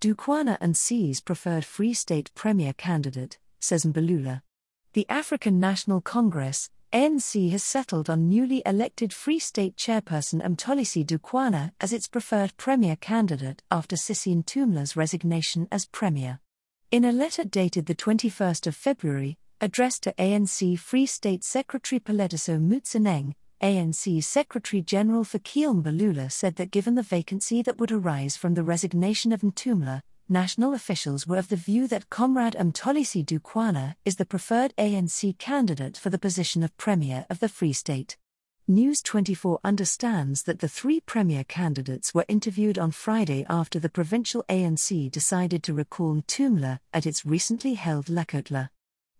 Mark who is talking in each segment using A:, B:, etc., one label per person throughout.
A: Dukwana ANC's preferred Free State Premier candidate, says Mbalula. The African National Congress, ANC has settled on newly elected Free State chairperson Mxolisi Dukwana as its preferred premier candidate after Sisi Ntombela's resignation as premier. In a letter dated the 21st of February, addressed to ANC Free State Secretary Polediso Motsoeneng, ANC Secretary General Fikile Mbalula said that given the vacancy that would arise from the resignation of Ntombela, national officials were of the view that Comrade Mxolisi Dukwana is the preferred ANC candidate for the position of Premier of the Free State. News 24 understands that the three Premier candidates were interviewed on Friday after the provincial ANC decided to recall Ntombela at its recently held Lekgotla.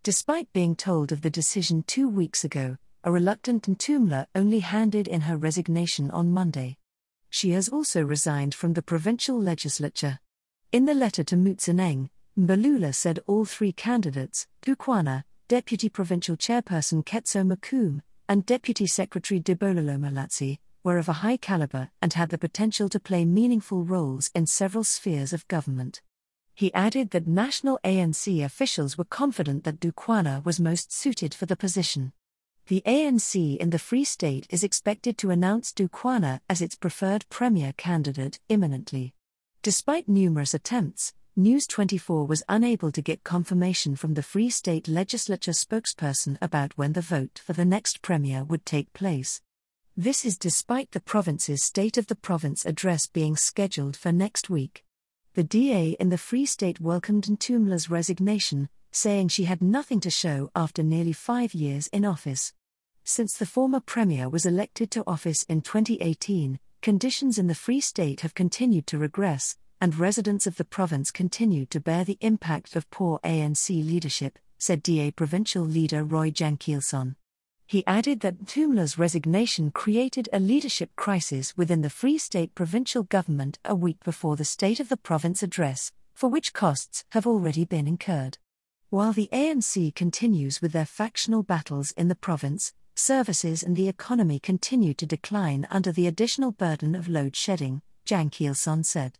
A: Despite being told of the decision two weeks ago, a reluctant Ntombela only handed in her resignation on Monday. She has also resigned from the provincial legislature. In the letter to Motsoeneng, Mbalula said all three candidates, Dukwana, Deputy Provincial Chairperson Ketso Makume, and Deputy Secretary Dibolelo Mahlatsi, were of a high caliber and had the potential to play meaningful roles in several spheres of government. He added that national ANC officials were confident that Dukwana was most suited for the position. The ANC in the Free State is expected to announce Dukwana as its preferred premier candidate imminently. Despite numerous attempts, News 24 was unable to get confirmation from the Free State Legislature spokesperson about when the vote for the next Premier would take place. This is despite the province's State of the Province address being scheduled for next week. The DA in the Free State welcomed Ntombela's resignation, saying she had nothing to show after nearly five years in office. Since the former Premier was elected to office in 2018, conditions in the Free State have continued to regress, and residents of the province continue to bear the impact of poor ANC leadership, said DA provincial leader Roy Jankielsohn. He added that Ntombela's resignation created a leadership crisis within the Free State provincial government a week before the State of the Province address, for which costs have already been incurred. While the ANC continues with their factional battles in the province, services and the economy continue to decline under the additional burden of load shedding, Jankielsohn said.